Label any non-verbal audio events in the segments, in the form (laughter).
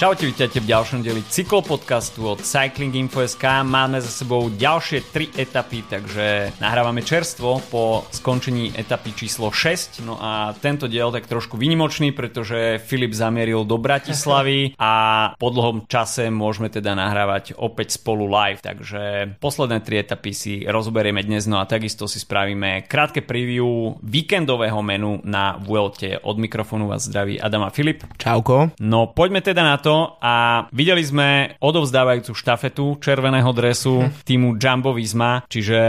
Čaute, vítajte v ďalšom dieli cyklopodcastu od Cycling Info.sk. Máme za sebou ďalšie tri etapy, takže nahrávame čerstvo po skončení etapy číslo 6. No a tento diel tak trošku vynimočný, pretože Filip zamieril do Bratislavy a po dlhom čase môžeme teda nahrávať opäť spolu live. Takže posledné tri etapy si rozoberieme dnes, no a takisto si spravíme krátke preview víkendového menu na Vuelte. Od mikrofónu vás zdraví Adama Filip. Čauko. No poďme teda na to, to a videli sme odovzdávajúcu štafetu červeného dresu hm. týmu Jumbo Visma, čiže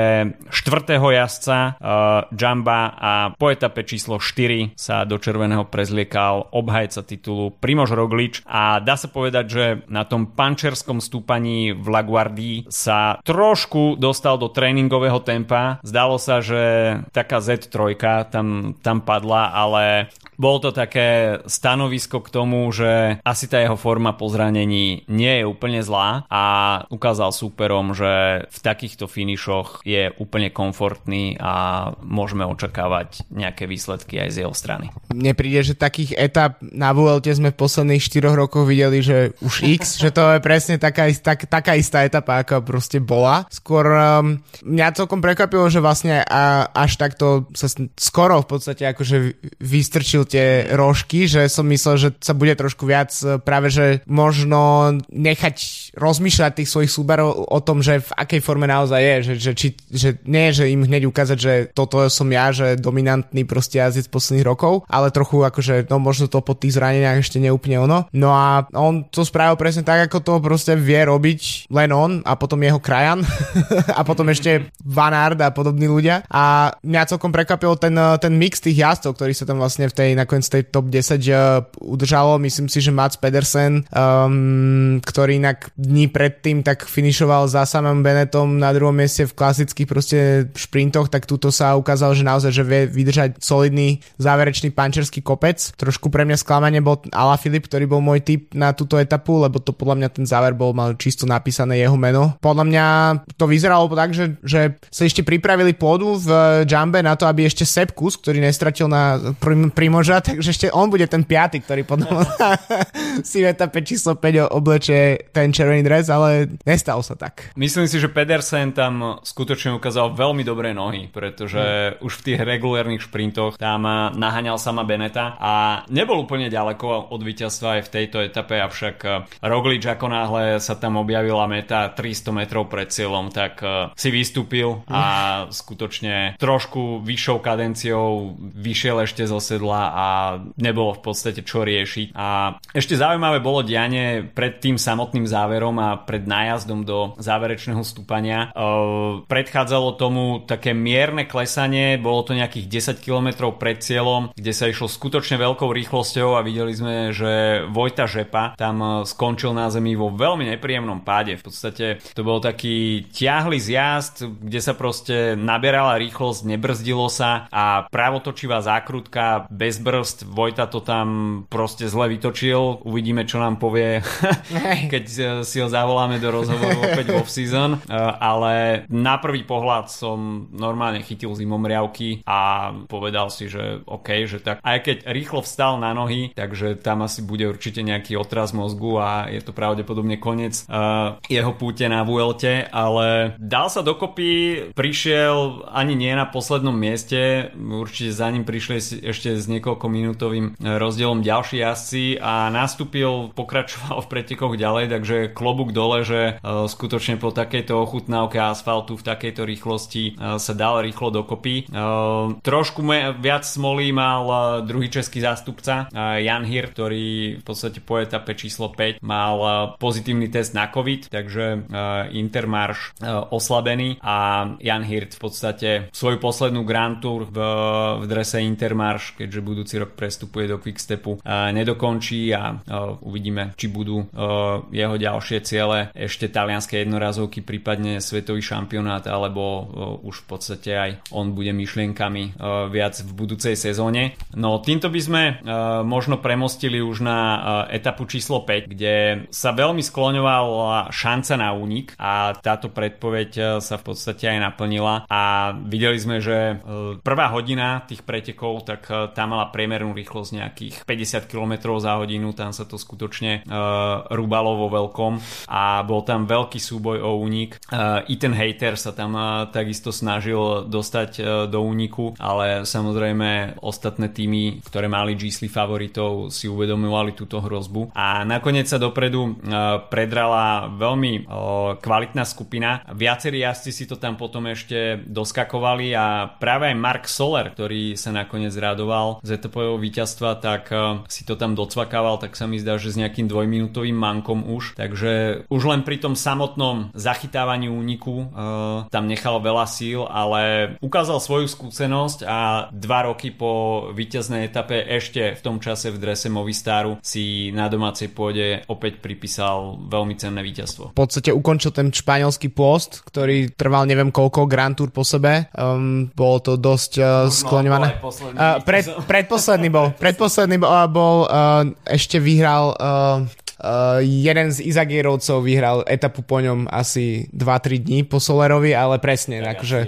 štvrtého jazdca uh, Jamba a po etape číslo 4 sa do červeného prezliekal obhajca titulu Primož Roglič a dá sa povedať, že na tom pančerskom stúpaní v Laguardii sa trošku dostal do tréningového tempa. Zdalo sa, že taká Z3 tam, tam padla, ale bolo to také stanovisko k tomu, že asi tá jeho forma po zranení nie je úplne zlá a ukázal súperom, že v takýchto finišoch je úplne komfortný a môžeme očakávať nejaké výsledky aj z jeho strany. Mne príde, že takých etap na VLT sme v posledných 4 rokoch videli, že už X, že to je presne taká, tak, taká istá etapa, ako proste bola. Skôr um, mňa celkom prekvapilo, že vlastne a, až takto sa skoro v podstate akože vystrčil tie rožky, že som myslel, že sa bude trošku viac e, práve, že možno nechať rozmýšľať tých svojich súberov o tom, že v akej forme naozaj je, že, že, či, že nie, že im hneď ukázať, že toto som ja, že dominantný proste jazdec posledných rokov, ale trochu akože, no možno to po tých zraneniach ešte neúplne ono. No a on to spravil presne tak, ako to proste vie robiť len on a potom jeho krajan (laughs) a potom ešte Van Aert a podobní ľudia. A mňa celkom prekvapil ten, ten mix tých jazdcov, ktorí sa tam vlastne v tej nakoniec tej top 10 uh, eh, udržalo. Myslím si, že Mats Pedersen, um, ktorý inak dní predtým tak finišoval za samým Benetom na druhom mieste v klasických proste šprintoch, tak túto sa ukázalo, že naozaj, že vie vydržať solidný záverečný pančerský kopec. Trošku pre mňa sklamanie bol Ala Filip, ktorý bol môj typ na túto etapu, lebo to podľa mňa ten záver bol mal čisto napísané jeho meno. Podľa mňa to vyzeralo tak, že, že sa ešte pripravili pôdu v Jumbe na to, aby ešte Sepkus, ktorý nestratil na Primoža, takže ešte on bude ten piaty, ktorý potom (laughs) si v etape číslo 5 oblečie ten červený dres, ale nestalo sa tak. Myslím si, že Pedersen tam skutočne ukázal veľmi dobré nohy, pretože hmm. už v tých regulárnych šprintoch tam naháňal sama Beneta a nebol úplne ďaleko od víťazstva aj v tejto etape, avšak Roglič ako náhle sa tam objavila meta 300 metrov pred cieľom, tak si vystúpil a hmm. skutočne trošku vyššou kadenciou vyšiel ešte zo sedla a nebolo v podstate čo riešiť. A ešte zaujímavé bolo dianie pred tým samotným záverom a pred nájazdom do záverečného stúpania. E, predchádzalo tomu také mierne klesanie, bolo to nejakých 10 km pred cieľom, kde sa išlo skutočne veľkou rýchlosťou a videli sme, že Vojta Žepa tam e, skončil na zemi vo veľmi nepríjemnom páde. V podstate to bol taký ťahly zjazd, kde sa proste naberala rýchlosť, nebrzdilo sa a pravotočivá zákrutka bez brzd Vojta to tam proste zle vytočil. Uvidíme, čo nám povie, (laughs) keď si ho zavoláme do rozhovoru (laughs) opäť v off-season. Uh, ale na prvý pohľad som normálne chytil zimomriavky a povedal si, že OK, že tak aj keď rýchlo vstal na nohy, takže tam asi bude určite nejaký otraz mozgu a je to pravdepodobne koniec uh, jeho púte na Vuelte, ale dal sa dokopy, prišiel ani nie na poslednom mieste, určite za ním prišli ešte s niekoľko minútov minútovým e, rozdielom ďalší jazdci a nastúpil, pokračoval v pretekoch ďalej, takže klobúk dole, že e, skutočne po takejto ochutnávke asfaltu v takejto rýchlosti e, sa dal rýchlo dokopy. Trošku viac smolí mal druhý český zástupca Jan Hir, ktorý v podstate po etape číslo 5 mal pozitívny test na COVID, takže Intermarš oslabený a Jan Hirt v podstate svoju poslednú Grand Tour v, v drese Intermarš, keďže budúci rok prestupuje do Quickstepu, nedokončí a uvidíme, či budú jeho ďalší ďalšie ciele, ešte talianské jednorazovky, prípadne svetový šampionát, alebo už v podstate aj on bude myšlienkami viac v budúcej sezóne. No týmto by sme možno premostili už na etapu číslo 5, kde sa veľmi skloňovala šanca na únik a táto predpoveď sa v podstate aj naplnila a videli sme, že prvá hodina tých pretekov, tak tam mala priemernú rýchlosť nejakých 50 km za hodinu, tam sa to skutočne rúbalo vo veľkom a bol tam veľký súboj o únik. Uh, Ethan Hater sa tam uh, takisto snažil dostať uh, do úniku, ale samozrejme ostatné týmy, ktoré mali GC favoritov, si uvedomovali túto hrozbu a nakoniec sa dopredu predrala veľmi kvalitná skupina. Viacerí jazdci si to tam potom ešte doskakovali a práve aj Mark Soler, ktorý sa nakoniec radoval z etapového víťazstva, tak si to tam docvakával, tak sa mi zdá, že s nejakým dvojminútovým mankom už. Takže už len pri tom samotnom zachytávaní úniku uh, tam nechal veľa síl, ale ukázal svoju skúsenosť a dva roky po víťaznej etape ešte v tom čase v drese Movistaru si na domácej pôde opäť pripísal veľmi cenné víťazstvo. V podstate ukončil ten španielský post, ktorý trval neviem koľko Grand Tour po sebe. Um, bolo to dosť uh, skloňované. Uh, pred, predposledný bol. Predposledný bol, bol uh, ešte vyhral uh, Uh, jeden z Izagierovcov vyhral etapu po ňom asi 2-3 dní po Solerovi, ale presne, tak, akože,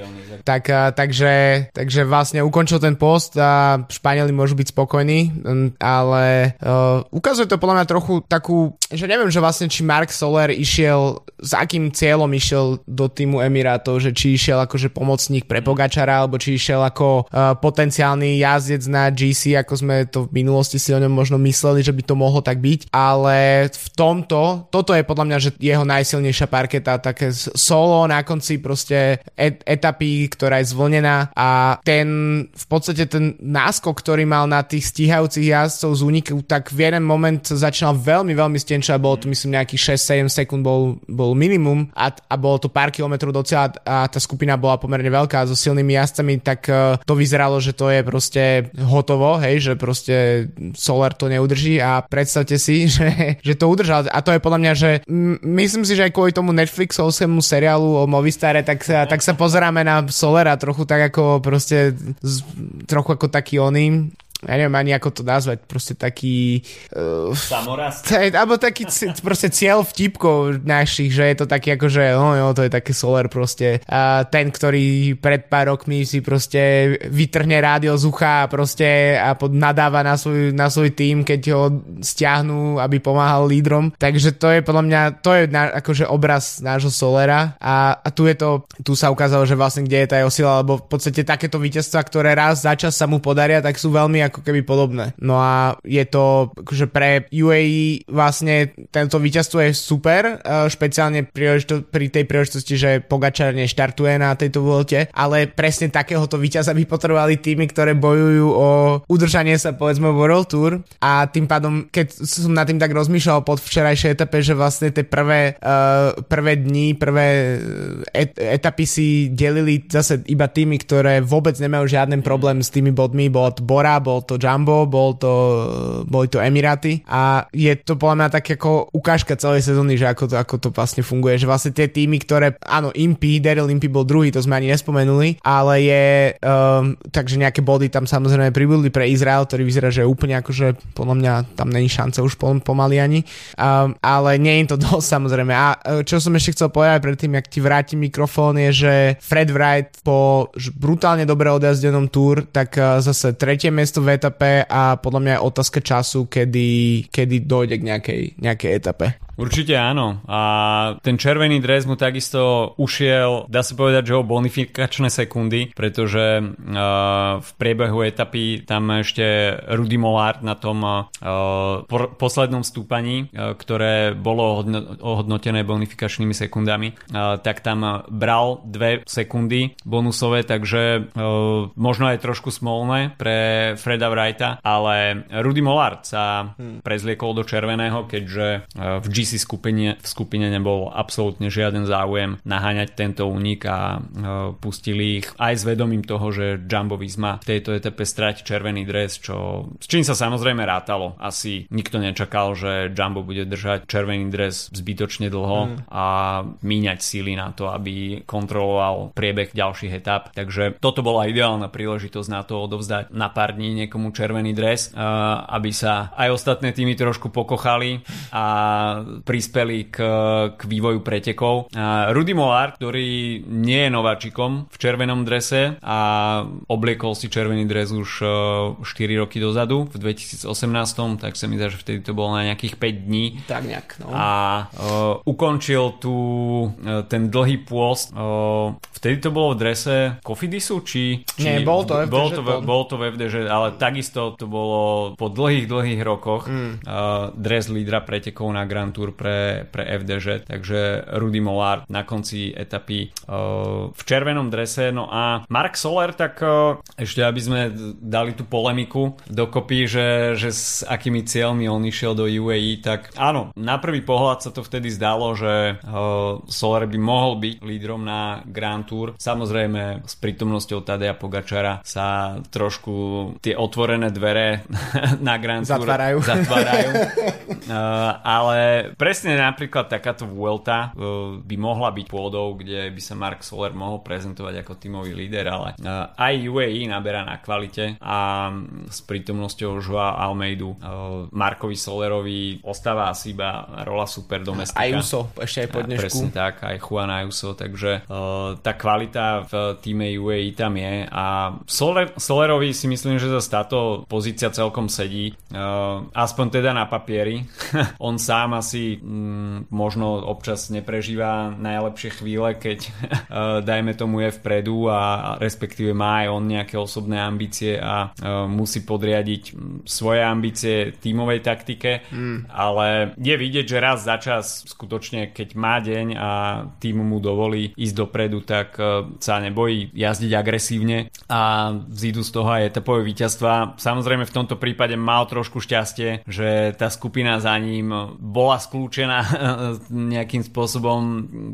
tak, uh, takže, takže vlastne ukončil ten post a Španieli môžu byť spokojní, um, ale uh, ukazuje to podľa mňa trochu takú, že neviem, že vlastne či Mark Soler išiel, s akým cieľom išiel do týmu Emirátov, že či išiel akože pomocník pre Pogačara, alebo či išiel ako uh, potenciálny jazdec na GC, ako sme to v minulosti si o ňom možno mysleli, že by to mohlo tak byť, ale v tomto, toto je podľa mňa, že jeho najsilnejšia parketa, také solo na konci proste et- etapy, ktorá je zvlnená a ten v podstate ten náskok, ktorý mal na tých stíhajúcich jazdcov z úniku, tak v jeden moment začínal veľmi, veľmi stenčo a bolo to myslím nejakých 6-7 sekúnd bol, bol minimum a, a bolo to pár kilometrov do cieľa a tá skupina bola pomerne veľká so silnými jazdcami, tak uh, to vyzeralo, že to je proste hotovo, hej, že proste Solar to neudrží a predstavte si, (laughs) že, že že to udržal. A to je podľa mňa, že myslím si, že aj kvôli tomu Netflixovskému seriálu o Movistare, tak sa, tak sa pozeráme na Solera trochu tak ako proste z, trochu ako taký oným ja neviem ani ako to nazvať, proste taký... Uh, Samorast? (laughs) Alebo taký proste cieľ vtipkov našich, že je to taký ako, že no jo, to je také solar proste. A ten, ktorý pred pár rokmi si proste vytrhne rádio z ucha a proste a pod, nadáva na svoj, na svoj tým, keď ho stiahnu, aby pomáhal lídrom. Takže to je podľa mňa, to je na, akože obraz nášho Solera a, a tu je to, tu sa ukázalo, že vlastne kde je tá jeho sila, lebo v podstate takéto víťazstva, ktoré raz za čas sa mu podaria, tak sú veľmi ako keby podobné. No a je to akože pre UAE vlastne tento víťazstvo je super, e, špeciálne príležito, pri tej príležitosti, že Pogačar neštartuje na tejto volte, ale presne takéhoto víťaza by potrebovali týmy, ktoré bojujú o udržanie sa povedzme World Tour a tým pádom, keď som nad tým tak rozmýšľal pod včerajšej etape, že vlastne tie prvé, uh, prvé dni, prvé e, et- etapy si delili zase iba týmy, ktoré vôbec nemajú žiaden problém s tými bodmi, bol Bora, bol to Jumbo, bol to, boli to Emiraty a je to podľa mňa tak ako ukážka celej sezóny, že ako to, ako to vlastne funguje, že vlastne tie týmy, ktoré, áno, Impy, Daryl Impy bol druhý, to sme ani nespomenuli, ale je, um, takže nejaké body tam samozrejme pribudli pre Izrael, ktorý vyzerá, že je úplne akože podľa mňa tam není šanca už pomaly ani, um, ale nie je to (laughs) dosť samozrejme. A e, čo som ešte chcel povedať predtým, jak ti vrátim mikrofón, je, že Fred Wright po brutálne dobre odjazdenom túr, tak uh, zase tretie miesto v etape a podľa mňa je otázka času, kedy, kedy dojde k nejakej, nejakej etape. Určite áno. A ten červený dres mu takisto ušiel, dá sa povedať, že o bonifikačné sekundy, pretože uh, v priebehu etapy tam ešte Rudy Mollard na tom uh, por- poslednom stúpaní, uh, ktoré bolo hodno- ohodnotené bonifikačnými sekundami, uh, tak tam bral dve sekundy bonusové, takže uh, možno aj trošku smolné pre Freda Wrighta, ale Rudy Mollard sa hmm. prezliekol do červeného, keďže uh, v G GC skupine, v skupine nebol absolútne žiaden záujem naháňať tento únik a pustili ich aj s vedomím toho, že Jumbo Visma v tejto etape stráti červený dres, čo, s čím sa samozrejme rátalo. Asi nikto nečakal, že Jumbo bude držať červený dres zbytočne dlho mm. a míňať síly na to, aby kontroloval priebeh ďalších etap. Takže toto bola ideálna príležitosť na to odovzdať na pár dní niekomu červený dres, aby sa aj ostatné týmy trošku pokochali a prispeli k, k vývoju pretekov. Rudy Mollard, ktorý nie je nováčikom v červenom drese a obliekol si červený dres už 4 roky dozadu, v 2018, tak sa mi zdá, že vtedy to bolo na nejakých 5 dní. Tak nejak, no. A uh, ukončil tu uh, ten dlhý pôst. Uh, vtedy to bolo v drese Kofidisu, či... či Nie, bol to FDŽ. Bol to, bol to v FDŽ, ale takisto to bolo po dlhých, dlhých rokoch mm. uh, dres lídra pretekov na Grand Tour pre, pre FDŽ, takže Rudy Mollard na konci etapy uh, v červenom drese, no a Mark Soler, tak uh, ešte aby sme dali tú polemiku dokopy, že, že s akými cieľmi on išiel do UAE, tak áno, na prvý pohľad sa to vtedy zdalo, že uh, Soler by mohol byť lídrom na Grand Tour. Samozrejme s prítomnosťou Tadeja Pogačara sa trošku tie otvorené dvere (laughs) na Grand Tour zatvárajú. zatvárajú. (laughs) ale presne napríklad takáto Vuelta uh, by mohla byť pôdou, kde by sa Mark Soler mohol prezentovať ako tímový líder, ale uh, aj UAE naberá na kvalite a s prítomnosťou Joa Almeidu uh, Markovi Solerovi ostáva asi iba rola super domestika. Ayuso ešte aj po dnešku. Presne tak, aj Juan Ayuso, takže uh, tá kvalita v týme UAE tam je a Soler, Solerovi si myslím, že zase táto pozícia celkom sedí, uh, aspoň teda na papieri. (laughs) On sám asi mm, možno občas neprežíva najlepšie chvíle, keď uh, (laughs) dajme tomu je vpredu a respektíve má aj on nejaké osobné ambície a uh, musí podriadiť svoje ambície tímovej taktike, mm. ale je vidieť, že raz za čas skutočne, keď má deň a tým mu dovolí ísť dopredu, tak uh, sa nebojí jazdiť agresívne a vzídu z toho aj etapové víťazstva. Samozrejme v tomto prípade mal trošku šťastie, že tá skupina za ním bola skľúčená (laughs) nejakým spôsobom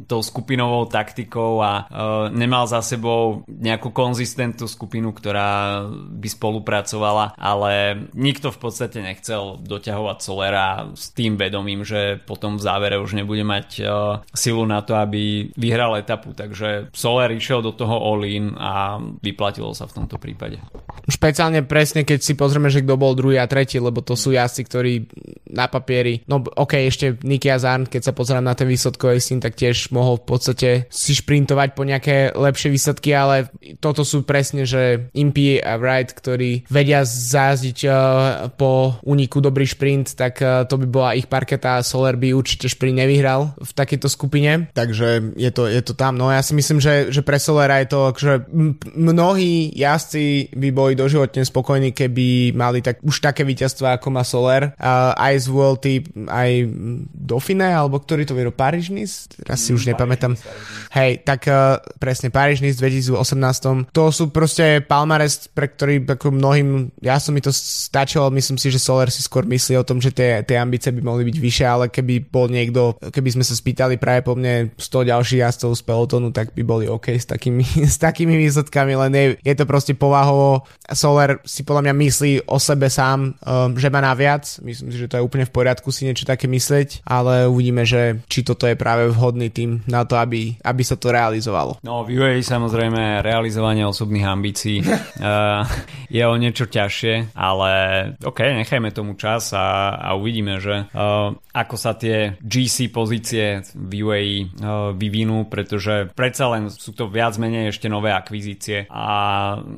tou skupinovou taktikou a uh, nemal za sebou nejakú konzistentnú skupinu, ktorá by spolupracovala, ale nikto v podstate nechcel doťahovať Solera s tým vedomím, že potom v závere už nebude mať uh, silu na to, aby vyhral etapu, takže Soler išiel do toho all-in a vyplatilo sa v tomto prípade. Špeciálne presne, keď si pozrieme, že kto bol druhý a tretí, lebo to sú jazdci, ktorí na papieri, no ok, ešte Niky Azarn, keď sa pozerám na ten výsledkový syn, tak tiež mohol v podstate si šprintovať po nejaké lepšie výsledky, ale toto sú presne, že Impy a Wright, ktorí vedia zázdiť uh, po úniku dobrý šprint, tak uh, to by bola ich parketa a Soler by určite šprint nevyhral v takejto skupine, takže je to, je to tam. No ja si myslím, že, že pre Solera je to, že mnohí jazdci by boli doživotne spokojní, keby mali tak, už také víťazstva, ako má Soler. Uh, aj z Vuelty, aj Dauphine, alebo ktorý to vyhral, paríž Teraz si mm, už nepamätám. Hej, tak uh, presne paríž v 2018. To sú proste palmares, pre ktorý ako mnohým, ja som mi to stačilo, myslím si, že Soler si skôr myslí o tom, že tie, tie ambície by mohli byť vyššie, ale keby bol niekto, keby sme sa spýtali práve po mne 100 ďalších jazdcov z pelotonu, tak by boli OK s takými, (laughs) s takými výsledkami, len je, je to proste povahovo. Soler si podľa mňa myslí o sebe sám, um, že má naviac, myslím si, že to je úplne v poriadku si niečo také myslieť, ale uvidíme, že či toto je práve vhodný tým na to, aby, aby sa to realizovalo. No v UAE samozrejme realizovanie osobných ambícií uh, (laughs) je o niečo ťažšie, ale OK, nechajme tomu čas a, a uvidíme, že uh, ako sa tie GC pozície v UAE uh, vyvinú, pretože predsa len sú to viac menej ešte nové akvizície a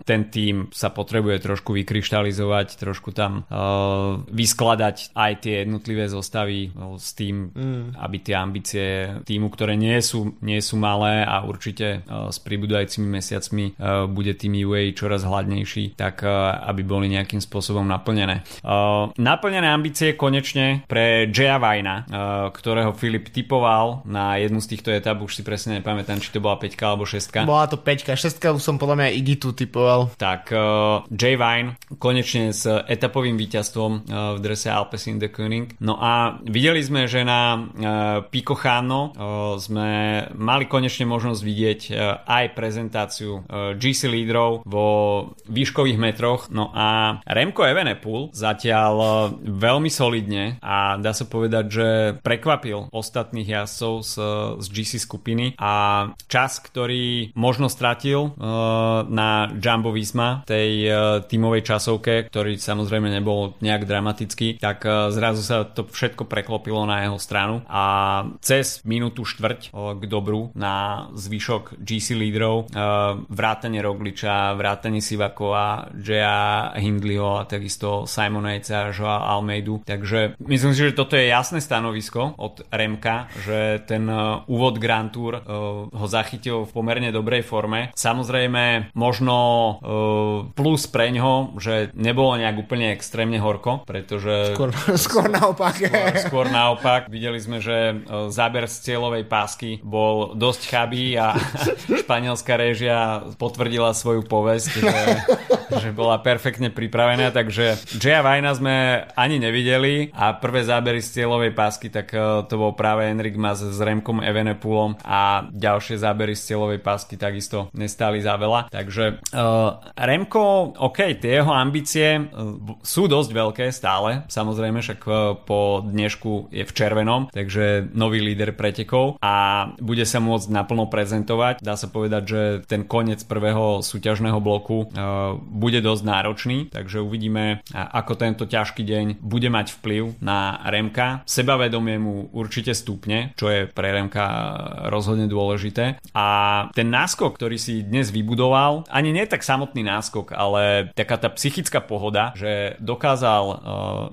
ten tým sa potrebuje trošku vykryštalizovať, trošku tam uh, vyskladať aj tie jednotlivé zostavy uh, s tým, mm. aby tie ambície týmu, ktoré nie sú, nie sú malé, a určite s pribúdajúcimi mesiacmi bude tým UA čoraz hladnejší, tak aby boli nejakým spôsobom naplnené. Naplnené ambície konečne pre Jaya Vajna, ktorého Filip typoval na jednu z týchto etap, už si presne nepamätám, či to bola 5 alebo 6. Bola to 5, 6 už som podľa mňa Igitu typoval. Tak, Jay Vine konečne s etapovým víťazstvom v drese Alpecin de Koning. No a videli sme, že na Pico Chano sme mali konečne možnosť vidieť aj prezentáciu GC lídrov vo výškových metroch. No a Remco Evenepoel zatiaľ veľmi solidne a dá sa povedať, že prekvapil ostatných jazdcov z, z GC skupiny a čas, ktorý možno stratil na Jumbo Visma, tej tímovej časovke, ktorý samozrejme nebol nejak dramatický, tak zrazu sa to všetko preklopilo na jeho stranu a cez minútu štvrť k dobru na zvyšok GC lídrov vrátane Rogliča, vrátane Sivakova, Jaya Hindleyho a takisto Simon Yates a Joa Almeidu. Takže myslím si, že toto je jasné stanovisko od Remka, že ten úvod Grand Tour ho zachytil v pomerne dobrej forme. Samozrejme, možno plus pre ňo, že nebolo nejak úplne extrémne horko, pretože... Skôr, (laughs) skôr naopak. Skôr, skôr naopak. Videli sme, že záber z cieľovej pásky bol dosť chabý a (laughs) španielská réžia potvrdila svoju povesť, že, že bola perfektne pripravená, takže Jaya Vajna sme ani nevideli a prvé zábery z cieľovej pásky, tak to bol práve Enrik Mas s Remkom Evenepulom a ďalšie zábery z cieľovej pásky takisto nestáli za veľa. Takže uh, Remko, OK, tie jeho ambície uh, sú dosť veľké stále, samozrejme, však uh, po dnešku je v červenom, takže nový líder pretekov a bude sa môcť naplno prezentovať. Dá sa povedať, že ten koniec prvého súťažného bloku uh, bude dosť náročný, takže uvidíme, ako tento ťažký deň bude mať vplyv na Remka. Sebavedomie mu určite stupne, čo je pre Remka rozhodne dôležité. A ten náskok, ktorý si dnes vybudoval, ani nie tak samotný náskok, ale taká tá psychická pohoda, že dokázal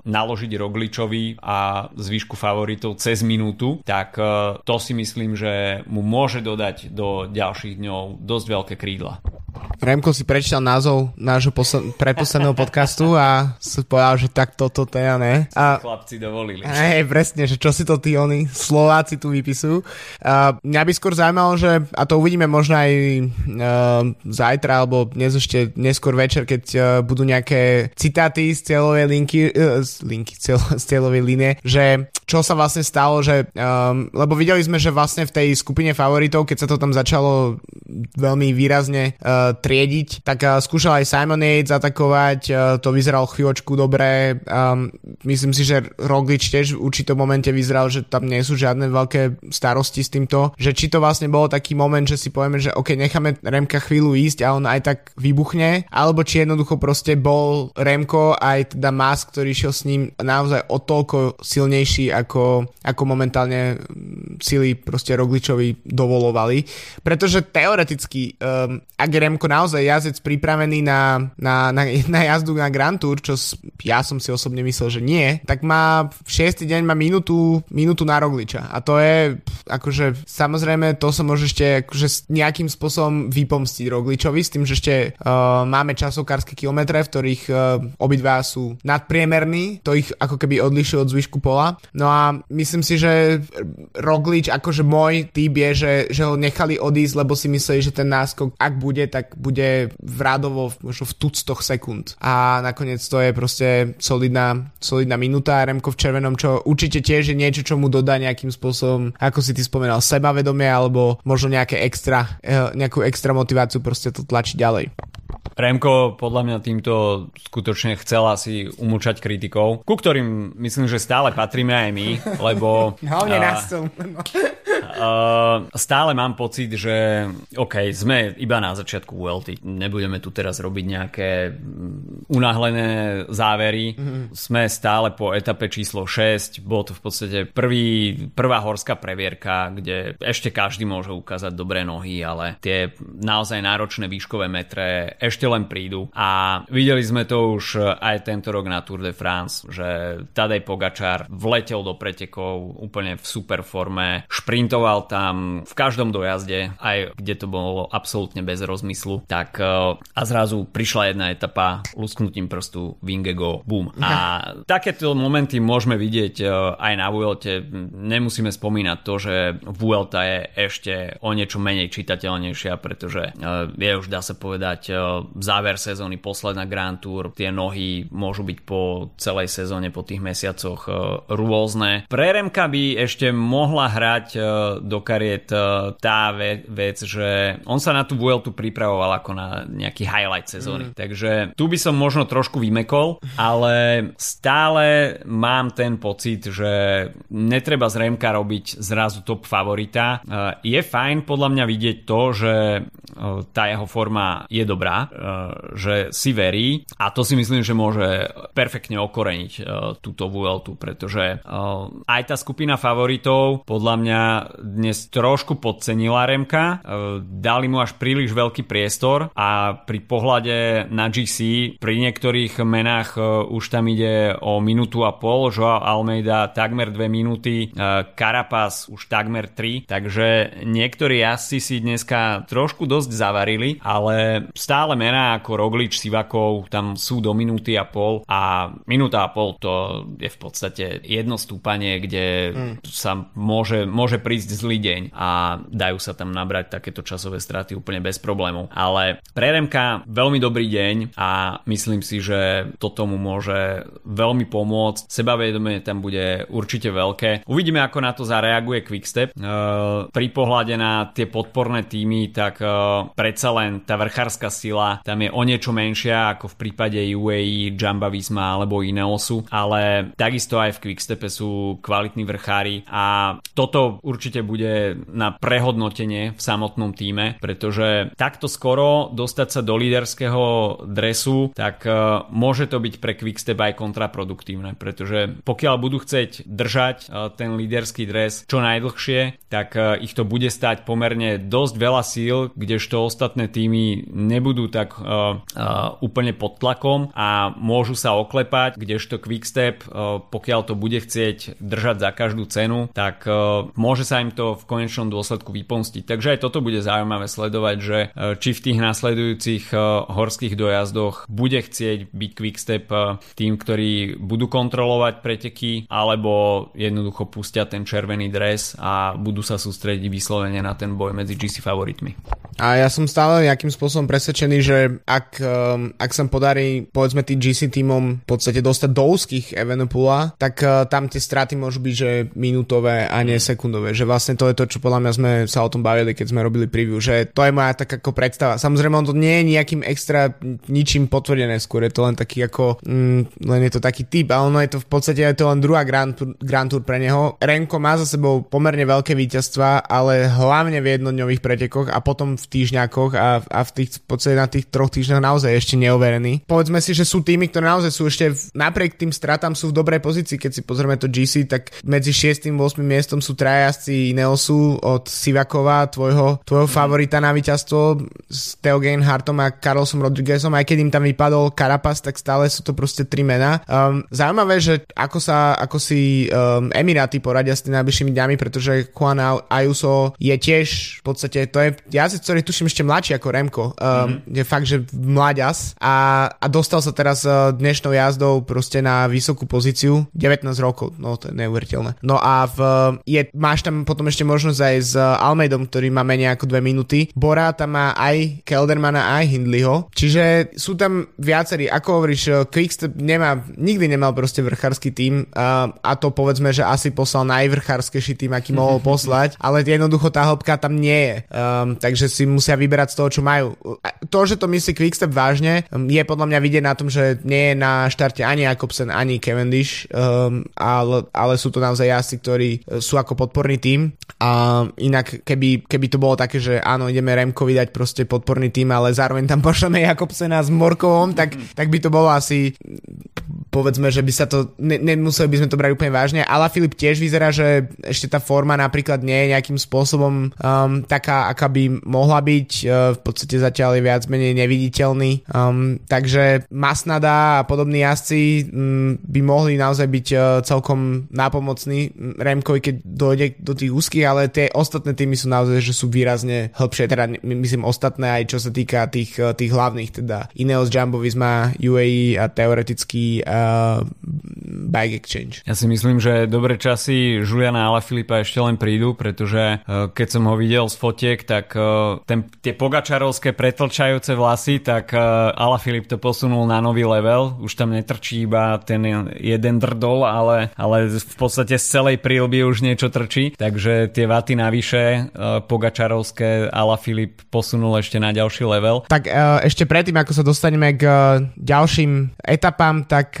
naložiť Rogličovi a zvýšku favoritov cez minútu, tak uh, to si myslím, že mu môže dodať do ďalších dňov dosť veľké krídla. Remko si prečítal názov nášho posled- predposledného podcastu a si povedal, že tak toto teda ne. A, Chlapci dovolili. Hej, presne, že čo si to tí oni Slováci tu vypisujú. A mňa by skôr zaujímalo, že a to uvidíme možno aj uh, zajtra alebo dnes ešte neskôr večer, keď uh, budú nejaké citáty z cieľovej linky, uh, z linky, cieľ, z cieľovej línie, že čo sa vlastne stalo, že um, lebo videli sme, že vlastne v tej skupine favoritov, keď sa to tam začalo veľmi výrazne uh, triediť, tak uh, skúšal aj Simon Yates atakovať, uh, to vyzeralo chvíľočku dobre, um, myslím si, že Roglič tiež v určitom momente vyzeral, že tam nie sú žiadne veľké starosti s týmto, že či to vlastne bolo taký moment, že si povieme, že ok, necháme Remka chvíľu ísť a on aj tak vybuchne, alebo či jednoducho proste bol Remko aj teda Mas, ktorý šiel s ním naozaj o toľko silnejší ako, ako momentálne sily proste Rogličovi dovolovali. Pretože teoreticky, um, ak je Remko naozaj jazdec pripravený na, na, na, na jazdu na Grand Tour, čo ja som si osobne myslel, že nie, tak má v 6. deň má minútu, minútu na Rogliča. A to je akože samozrejme to sa môže ešte akože nejakým spôsobom vypomstiť Rogličovi s tým, že ešte uh, máme časovkárske kilometre, v ktorých uh, obidva sú nadpriemerní, to ich ako keby odlišuje od zvyšku pola. No a myslím si, že Roglič, akože môj typ je, že, že ho nechali odísť, lebo si mysleli, že ten náskok, ak bude, tak bude v rádovo možno v tuctoch sekúnd. A nakoniec to je proste solidná, solidná minúta. Remko v červenom, čo určite tiež je niečo, čo mu dodá nejakým spôsobom, ako si ty spomenal, sebavedomie alebo možno nejaké extra, eh, nejakú extra motiváciu proste to tlačiť ďalej. Remko podľa mňa týmto skutočne chcel asi umúčať kritikov, ku ktorým myslím, že stále patríme aj my, (laughs) lebo... Hlavne uh, nás Uh, stále mám pocit, že OK, sme iba na začiatku VLT, nebudeme tu teraz robiť nejaké unáhlené závery. Mm-hmm. Sme stále po etape číslo 6, bol to v podstate prvý, prvá horská previerka, kde ešte každý môže ukázať dobré nohy, ale tie naozaj náročné výškové metre ešte len prídu. A videli sme to už aj tento rok na Tour de France, že Tadej Pogačar vletel do pretekov úplne v super forme, šprintoval tam v každom dojazde, aj kde to bolo absolútne bez rozmyslu, tak e, a zrazu prišla jedna etapa lusknutím prstu Vingego, boom. (laughs) A takéto momenty môžeme vidieť e, aj na Vuelte. Nemusíme spomínať to, že Vuelta je ešte o niečo menej čitateľnejšia, pretože e, je už dá sa povedať záver sezóny, posledná Grand Tour, tie nohy môžu byť po celej sezóne, po tých mesiacoch rôzne. Pre Remka by ešte mohla hrať do kariet tá vec, že on sa na tú Vueltu pripravoval ako na nejaký highlight sezóny. Mm. Takže tu by som možno trošku vymekol, ale stále mám ten pocit, že netreba z Remka robiť zrazu top favorita. Je fajn podľa mňa vidieť to, že tá jeho forma je dobrá, že si verí. A to si myslím, že môže perfektne okoreniť túto Vueltu, pretože aj tá skupina favoritov podľa mňa dnes trošku podcenila Remka, dali mu až príliš veľký priestor a pri pohľade na GC pri niektorých menách už tam ide o minútu a pol, Joao Almeida takmer 2 minúty, Carapaz už takmer 3, takže niektorí jazdci si dneska trošku dosť zavarili, ale stále mená ako Roglič, Sivakov tam sú do minúty a pol a minúta a pol to je v podstate jedno stúpanie, kde mm. sa môže, môže prísť zlý deň a dajú sa tam nabrať takéto časové straty úplne bez problémov. Ale pre Remka veľmi dobrý deň a myslím si, že to tomu môže veľmi pomôcť. Sebavedomie tam bude určite veľké. Uvidíme, ako na to zareaguje Quickstep. E, pri pohľade na tie podporné týmy, tak e, predsa len tá vrchárska sila tam je o niečo menšia ako v prípade UAE, Jamba Visma alebo Ineosu, ale takisto aj v Quickstepe sú kvalitní vrchári a toto určite bude na prehodnotenie v samotnom týme, pretože takto skoro dostať sa do líderského dresu, tak uh, môže to byť pre Quickstep aj kontraproduktívne, pretože pokiaľ budú chcieť držať uh, ten líderský dres čo najdlhšie, tak uh, ich to bude stať pomerne dosť veľa síl, kdežto ostatné týmy nebudú tak uh, uh, úplne pod tlakom a môžu sa oklepať, kdežto Quickstep, uh, pokiaľ to bude chcieť držať za každú cenu, tak uh, môže sa im to v konečnom dôsledku vypomstiť. Takže aj toto bude zaujímavé sledovať, že e, či v tých nasledujúcich e, horských dojazdoch bude chcieť byť Quickstep e, tým, ktorí budú kontrolovať preteky, alebo jednoducho pustia ten červený dres a budú sa sústrediť vyslovene na ten boj medzi GC favoritmi. A ja som stále nejakým spôsobom presvedčený, že ak, um, ak sa podarí povedzme tým GC týmom v podstate dostať do úzkých Evenopula, tak uh, tam tie straty môžu byť že minútové a nie sekundové. Že vlastne to je to, čo podľa mňa sme sa o tom bavili, keď sme robili preview, že to je moja taká ako predstava. Samozrejme, on to nie je nejakým extra ničím potvrdené, skôr je to len taký ako, mm, len je to taký typ, ale ono je to v podstate je to len druhá Grand, Grand Tour pre neho. Renko má za sebou pomerne veľké víťazstva, ale hlavne v jednodňových pretekoch a potom v týždňakoch a, a v tých, v podstate na tých troch týždňoch naozaj ešte neoverený. Povedzme si, že sú týmy, ktoré naozaj sú ešte v, napriek tým stratám sú v dobrej pozícii, keď si pozrieme to GC, tak medzi 6. a 8. miestom sú trajazci Ineosu od Sivakova, tvojho, tvojho favorita na víťazstvo s Theo Hartom a Carlosom Rodriguezom, aj keď im tam vypadol Carapaz, tak stále sú to proste tri mená. Um, zaujímavé, že ako sa, ako si um, Emiráty poradia s tými najbližšími dňami, pretože Juan Ayuso je tiež v podstate, to je ktorý ktorý tuším ešte mladší ako Remko, um, mm-hmm. je fakt, že mlaďas a, a dostal sa teraz uh, dnešnou jazdou proste na vysokú pozíciu, 19 rokov, no to je neuveriteľné. No a v, je, máš tam potom ešte možnosť aj s Almeidom, ktorý má menej ako 2 minúty. Bora tam má aj Keldermana, aj Hindleyho, čiže sú tam viacerí, ako hovoríš, Quickstep nemá, nikdy nemal proste vrchársky tým a to povedzme, že asi poslal najvrchárskejší tým, aký mohol (laughs) poslať, ale jednoducho tá hĺbka tam nie je. Um, takže si musia vyberať z toho, čo majú. To, že to myslí Quickstep vážne, um, je podľa mňa vidieť na tom, že nie je na štarte ani Jakobsen, ani Cavendish, um, ale, ale sú to naozaj jazdci, ktorí uh, sú ako podporný tým. A inak, keby, keby to bolo také, že áno, ideme Remko vydať proste podporný tým, ale zároveň tam pošleme Jakobsena s Morkovom, tak, tak by to bolo asi povedzme, že by sa to, ne, nemuseli by sme to brať úplne vážne. Ala Filip tiež vyzerá, že ešte tá forma napríklad nie je nejakým spôsobom um, taká, aká by mohla byť. Uh, v podstate zatiaľ je viac menej neviditeľný. Um, takže Masnada a podobní jazdci um, by mohli naozaj byť uh, celkom nápomocní Remkovi, keď dojde do tých úzkých, ale tie ostatné týmy sú naozaj, že sú výrazne hĺbšie, teda myslím ostatné aj čo sa týka tých, uh, tých hlavných, teda Ineos, Jumbo, Visma, UAE a teoreticky uh, uh, Bike Exchange. Ja si myslím, že dobre časy Juliana Alaphilippa ešte len prídu, pretože uh, keď som ho videl z fotiek, tak uh, ten, tie pogačarovské pretlčajúce vlasy, tak uh, Alaphilipp to posunul na nový level. Už tam netrčí iba ten jeden drdol, ale, ale v podstate z celej prílby už niečo trčí. Takže tie vaty navyše pogačarovské Alaphilipp posunul ešte na ďalší level. Tak ešte predtým, ako sa dostaneme k ďalším etapám, tak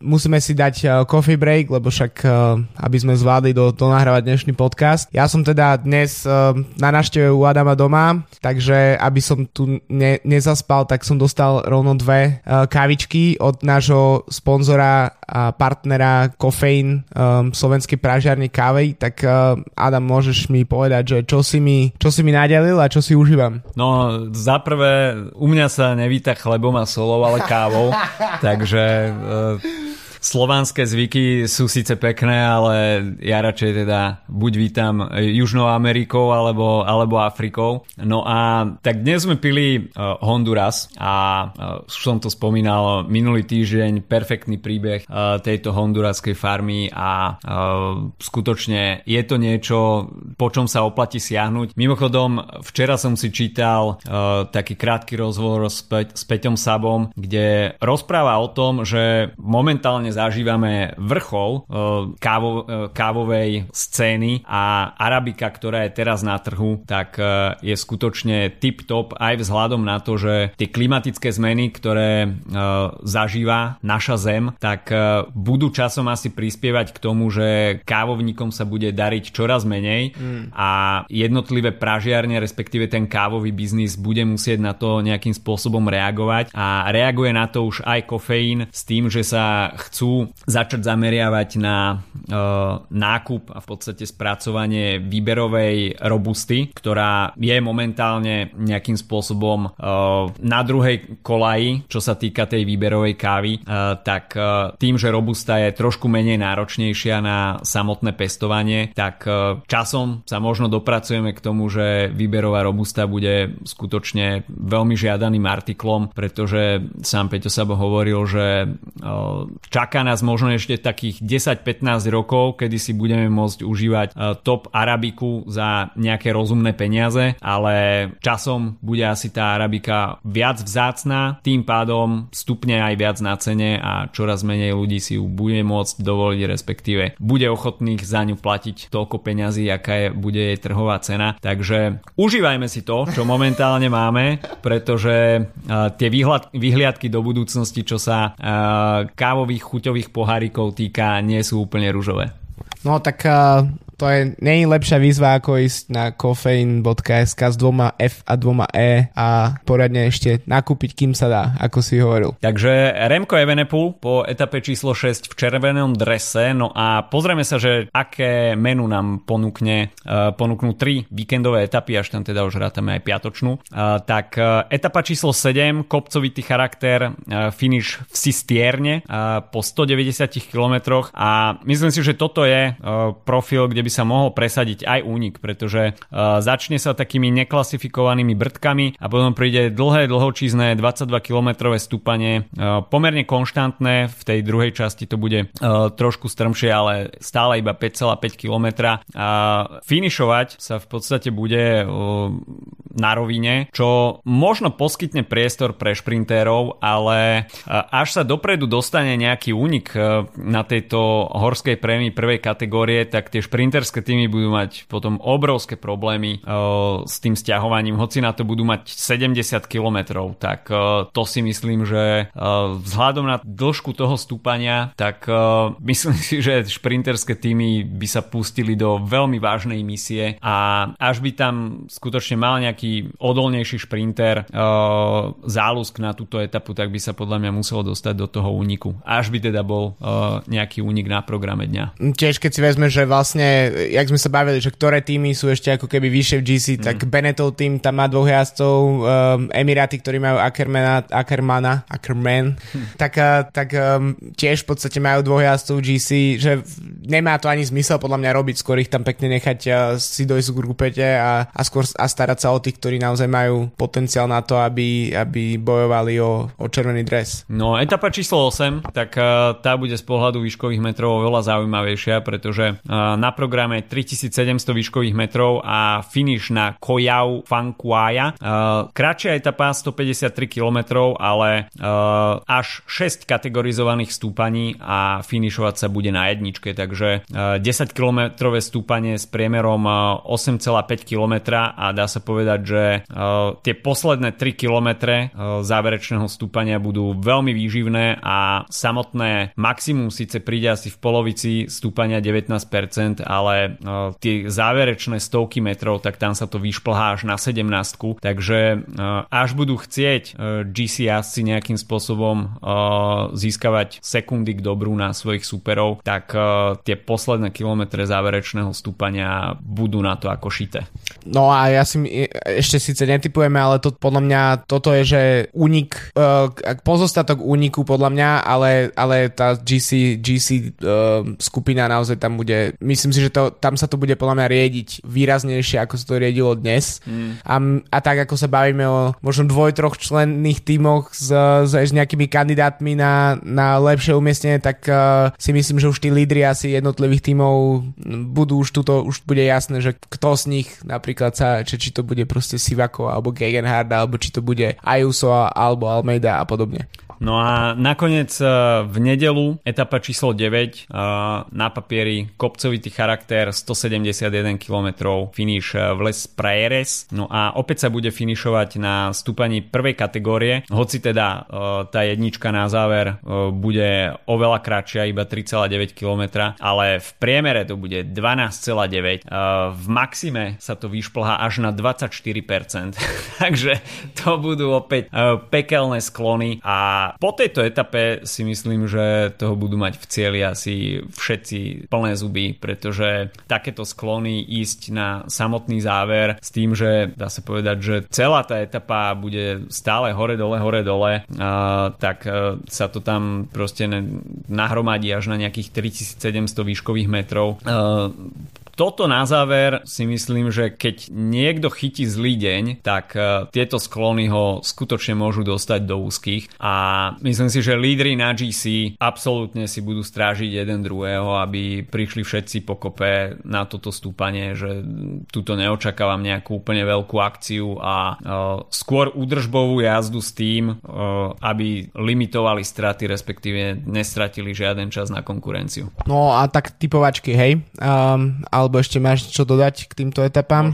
musíme si dať uh, coffee break, lebo však uh, aby sme zvládli do, do nahrávať dnešný podcast. Ja som teda dnes uh, na návšteve u Adama doma, takže aby som tu ne, nezaspal, tak som dostal rovno dve kávičky od nášho sponzora a partnera Kofeín um, slovenskej pražiarne kávy, tak uh, Adam, môžeš mi povedať, že čo si mi, čo si mi nadelil a čo si užívam? No, za prvé, u mňa sa nevíta chlebom a solou, ale kávou, (laughs) takže uh, slovanské zvyky sú síce pekné, ale ja radšej teda buď vítam Južnou Amerikou alebo, alebo Afrikou. No a tak dnes sme pili uh, Honduras a uh, som to spomínal minulý týždeň, perfektný príbeh uh, tejto honduraskej farmy a uh, skutočne je to niečo, po čom sa oplatí siahnuť. Mimochodom, včera som si čítal uh, taký krátky rozhovor s, Pe- s Peťom Sabom, kde rozpráva o tom, že momentálne zažívame vrchol e, kávo, e, kávovej scény a arabika, ktorá je teraz na trhu, tak e, je skutočne tip-top aj vzhľadom na to, že tie klimatické zmeny, ktoré zažíva naša zem, tak budú časom asi prispievať k tomu, že kávovníkom sa bude dariť čoraz menej mm. a jednotlivé pražiarne, respektíve ten kávový biznis bude musieť na to nejakým spôsobom reagovať a reaguje na to už aj kofeín s tým, že sa chcú chcú začať zameriavať na e, nákup a v podstate spracovanie výberovej robusty, ktorá je momentálne nejakým spôsobom e, na druhej kolaji, čo sa týka tej výberovej kávy, e, tak e, tým, že robusta je trošku menej náročnejšia na samotné pestovanie, tak e, časom sa možno dopracujeme k tomu, že výberová robusta bude skutočne veľmi žiadaným artiklom, pretože sám Peťo Sabo hovoril, že e, čaká nás možno ešte takých 10-15 rokov, kedy si budeme môcť užívať e, top arabiku za nejaké rozumné peniaze, ale časom bude asi tá arabika viac vzácná, tým pádom stupne aj viac na cene a čoraz menej ľudí si ju bude môcť dovoliť, respektíve bude ochotných za ňu platiť toľko peňazí, aká je, bude jej trhová cena. Takže užívajme si to, čo momentálne máme, pretože uh, tie výhľad, vyhliadky do budúcnosti, čo sa uh, kávových chuťových pohárikov týka, nie sú úplne ružové. No tak uh, to je není lepšia výzva ako ísť na kofeín.sk s dvoma F a dvoma E a poradne ešte nakúpiť, kým sa dá, ako si hovoril. Takže Remko Evenepoel po etape číslo 6 v červenom drese, no a pozrieme sa, že aké menu nám ponúkne, uh, ponúknú tri víkendové etapy, až tam teda už rátame aj piatočnú. Uh, tak uh, etapa číslo 7, kopcovitý charakter, uh, finish v Sistierne uh, po 190 km a myslím si, že toto je profil, kde by sa mohol presadiť aj únik, pretože uh, začne sa takými neklasifikovanými brdkami a potom príde dlhé, dlhočízne 22 km stúpanie, uh, pomerne konštantné, v tej druhej časti to bude trošku strmšie, ale stále iba 5,5 km a finišovať sa v podstate bude na rovine, čo možno poskytne priestor pre šprintérov, ale až sa dopredu dostane nejaký únik na tejto horskej prémii prvej kategórie, tak tie šprintéry sprinterské týmy budú mať potom obrovské problémy uh, s tým stiahovaním, hoci na to budú mať 70 km, tak uh, to si myslím, že uh, vzhľadom na dĺžku toho stúpania, tak (laughs) myslím si, že šprinterské týmy by sa pustili do veľmi vážnej misie a až by tam skutočne mal nejaký odolnejší šprinter uh, zálusk na túto etapu, tak by sa podľa mňa muselo dostať do toho úniku. Až by teda bol nejaký únik na programe dňa. Tiež keď si vezme, že vlastne, jak sme sa bavili, že ktoré týmy sú ešte ako keby vyššie v GC, mm. tak Benetov tým tam má dvoch jazdcov, um, Emiráty, ktorí majú Ackermana, Ackermana, Ackerman, hm. (laughs) tak, uh, tak um, tiež v podstate majú dvoch jazdcov GC, že nemá to ani zmysel podľa mňa robiť, skôr ich tam pekne nechať uh, si dojsť k grupete a, a skôr a starať sa o tých, ktorí naozaj majú potenciál na to, aby, aby bojovali o, o červený dres. No, etapa číslo 8, tak uh, tá bude z pohľadu výškových metrov oveľa zaujímavejšia, pretože uh, na programe 3700 výškových metrov a finish na Kojau Fankuaya. Uh, kratšia etapa 153 km, ale uh, až 6 kategorizovaných stúpaní a finišovať sa bude na jedničke, takže uh, 10 km stúpanie s priemerom 8,5 km a dá sa povedať, že tie posledné 3 km záverečného stúpania budú veľmi výživné a samotné maximum síce príde asi v polovici stúpania 19%, ale uh, tie záverečné stovky metrov, tak tam sa to vyšplhá až na 17 takže uh, až budú chcieť uh, GC si nejakým spôsobom získavať sekundy k dobru na svojich superov, tak tie posledné kilometre záverečného stúpania budú na to ako šité. No a ja si ešte síce netypujeme, ale to podľa mňa toto je, že únik, pozostatok úniku podľa mňa, ale, ale tá GC, GC skupina naozaj tam bude, myslím si, že to, tam sa to bude podľa mňa riediť výraznejšie, ako sa to riedilo dnes. Mm. A, a tak ako sa bavíme o možno dvoj, troch členných tímoch s, s, s nejakými kandidátmi na, na lepšie umiestnenie, tak uh, si myslím, že už tí lídry asi jednotlivých tímov budú už tuto, už bude jasné, že kto z nich napríklad sa, či, či to bude proste Sivako alebo Gegenhard, alebo či to bude Ayuso alebo Almeida a podobne. No a nakoniec e, v nedelu etapa číslo 9 e, na papieri kopcovitý charakter 171 km finish e, v Les Praieres. No a opäť sa bude finišovať na stúpaní prvej kategórie, hoci teda tá jednička na záver bude oveľa kratšia, iba 3,9 km, ale v priemere to bude 12,9. V maxime sa to vyšplhá až na 24%. (laughs) Takže to budú opäť pekelné sklony a po tejto etape si myslím, že toho budú mať v cieli asi všetci plné zuby, pretože takéto sklony ísť na samotný záver s tým, že dá sa povedať, že celá tá etapa bude stále hore dole, hore dole, tak e, sa to tam proste nahromadí až na nejakých 3700 výškových metrov. E, toto na záver si myslím, že keď niekto chytí zlý deň, tak uh, tieto sklony ho skutočne môžu dostať do úzkých a myslím si, že lídry na GC absolútne si budú strážiť jeden druhého, aby prišli všetci pokope na toto stúpanie, že tuto neočakávam nejakú úplne veľkú akciu a uh, skôr údržbovú jazdu s tým, uh, aby limitovali straty, respektíve nestratili žiaden čas na konkurenciu. No a tak typovačky, hej. Um, ale alebo ešte máš čo dodať k týmto etapám?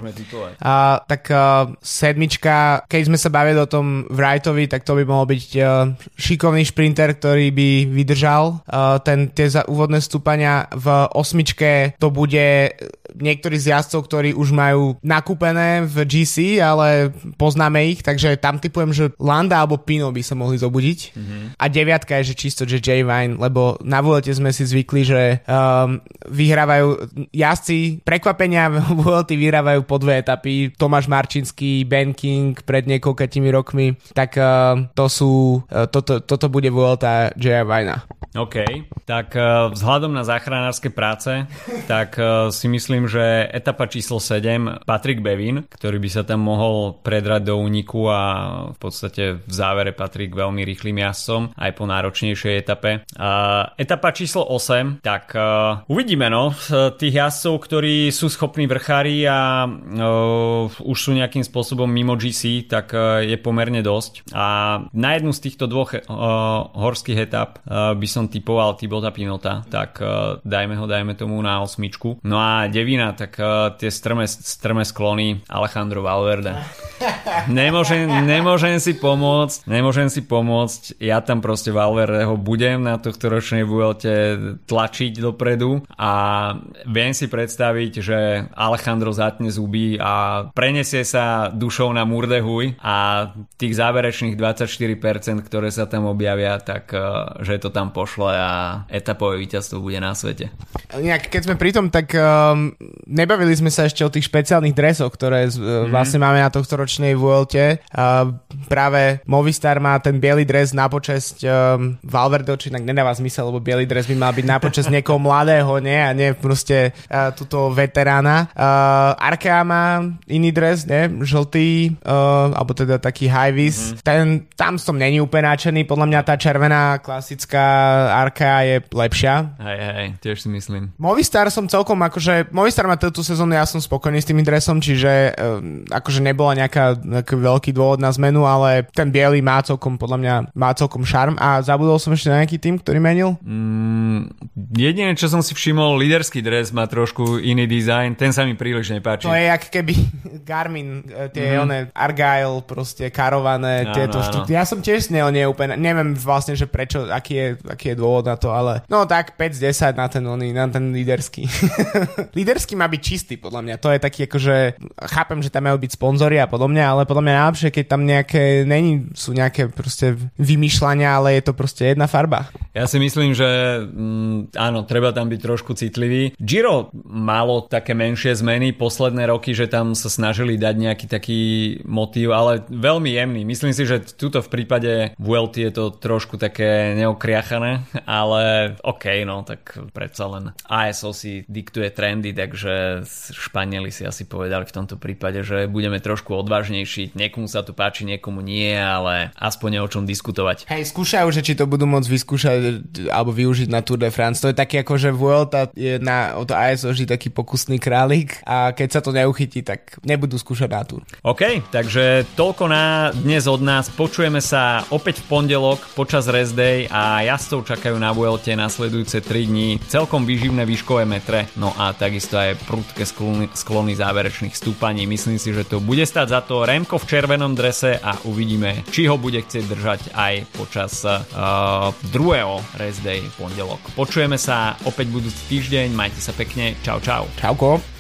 A, tak uh, sedmička, keď sme sa bavili o tom Wrightovi, tak to by mohol byť uh, šikovný šprinter, ktorý by vydržal uh, ten, tie za, úvodné stúpania. V osmičke to bude niektorí z jazdcov, ktorí už majú nakúpené v GC, ale poznáme ich, takže tam typujem, že Landa alebo Pino by sa mohli zobudiť. Mm-hmm. A deviatka je, že čisto, že J. Vine, lebo na Vuelte sme si zvykli, že um, vyhrávajú jazdci prekvapenia Vuelty (laughs) vyhrávajú po dve etapy. Tomáš Marčinský, Ben King pred niekoľkatými rokmi. Tak uh, to sú, uh, toto, toto bude Vuelta J. Vajna. OK, tak uh, vzhľadom na záchranárske práce, tak uh, si myslím, že etapa číslo 7, Patrick Bevin, ktorý by sa tam mohol predrať do úniku a v podstate v závere Patrik veľmi rýchlým jazdcom aj po náročnejšej etape. Uh, etapa číslo 8, tak uh, uvidíme no, tých jazdcov, ktorí sú schopní vrchári a uh, už sú nejakým spôsobom mimo GC, tak uh, je pomerne dosť. A na jednu z týchto dvoch uh, horských etap uh, by som typoval Tibota Pinota, tak uh, dajme ho, dajme tomu na osmičku. No a devina, tak uh, tie strme, strme sklony Alejandro Valverde. (laughs) nemôžem, nemôžem si pomôcť, nemôžem si pomôcť, ja tam proste Valverdeho budem na tohto ročnej Vuelte tlačiť dopredu a viem si predstaviť, že Alejandro zatne zuby a prenesie sa dušou na Murdehuj a tých záverečných 24%, ktoré sa tam objavia, tak eh, že to tam pošle a etapové víťazstvo bude na svete. Nejak, keď sme pri tom, tak um, nebavili sme sa ešte o tých špeciálnych dresoch, ktoré mm. vlastne máme na tohto ročnej Vuelte. Uh, práve Movistar má ten biely dres na počesť um, Valverde, či inak nedáva zmysel, lebo biely dres by mal byť na počesť niekoho mladého, nie? A nie proste uh, túto veterána. Uh, Arkea má iný dres, nie? Žltý, uh, alebo teda taký high vis. Mm. Ten, tam som není úplne náčený, podľa mňa tá červená klasická Arkea je lepšia. Hej, hej, tiež si myslím. Movistar som celkom akože, Movistar má túto sezónu, ja som spokojný s tým dresom, čiže um, akože nebola nejaká, nejaký veľký dôvod na zmenu, ale ten biely má celkom, podľa mňa, má celkom šarm a zabudol som ešte na nejaký tým, ktorý menil? Mm, jediné, čo som si všimol, líderský dres má trošku iný dizajn, ten sa mi príliš nepáči. To je jak keby (laughs) Garmin, e, tie mm. one Argyle, proste karované, no, tieto no, štúty. Ja som tiež neho neúplne, neviem vlastne, že prečo, aký je, aký je dôvod na to, ale no tak 5 z 10 na ten, oný, na ten líderský. (laughs) líderský má byť čistý, podľa mňa. To je taký akože, chápem, že tam majú byť sponzory a podobne, ale podľa mňa najlepšie, keď tam nejaké, není, sú nejaké proste vymýšľania, ale je to proste jedna farba. Ja si myslím, že mm, áno, treba tam byť trošku citlivý. Giro malo také menšie zmeny posledné roky, že tam sa snažili dať nejaký taký motív, ale veľmi jemný. Myslím si, že tuto v prípade Vuelty je to trošku také neokriachané, ale OK, no tak predsa len ASO si diktuje trendy, takže Španieli si asi povedali v tomto prípade, že budeme trošku odvážnejší. Niekomu sa to páči, niekomu nie, ale aspoň o čom diskutovať. Hej, skúšajú, že či to budú môcť vyskúšať alebo využiť na Tour de France. To je taký ako, že Vuelta je na, o to ASO vždy taký pokusný králik a keď sa to neuchytí, tak nebudú skúšať na Tour. OK, takže toľko na dnes od nás. Počujeme sa opäť v pondelok počas rest day a jazdcov čakajú na Vuelte nasledujúce 3 dní celkom vyživné výškové metre, no a takisto aj prudké sklony, sklony záverečných stúpaní. Myslím si, že to bude stať za to Remko v červenom drese a uvidíme, či ho bude chcieť držať aj počas uh, druhého rest day pondelok. Počujeme sa opäť budúci týždeň, majte sa pekne, čau čau. Čauko.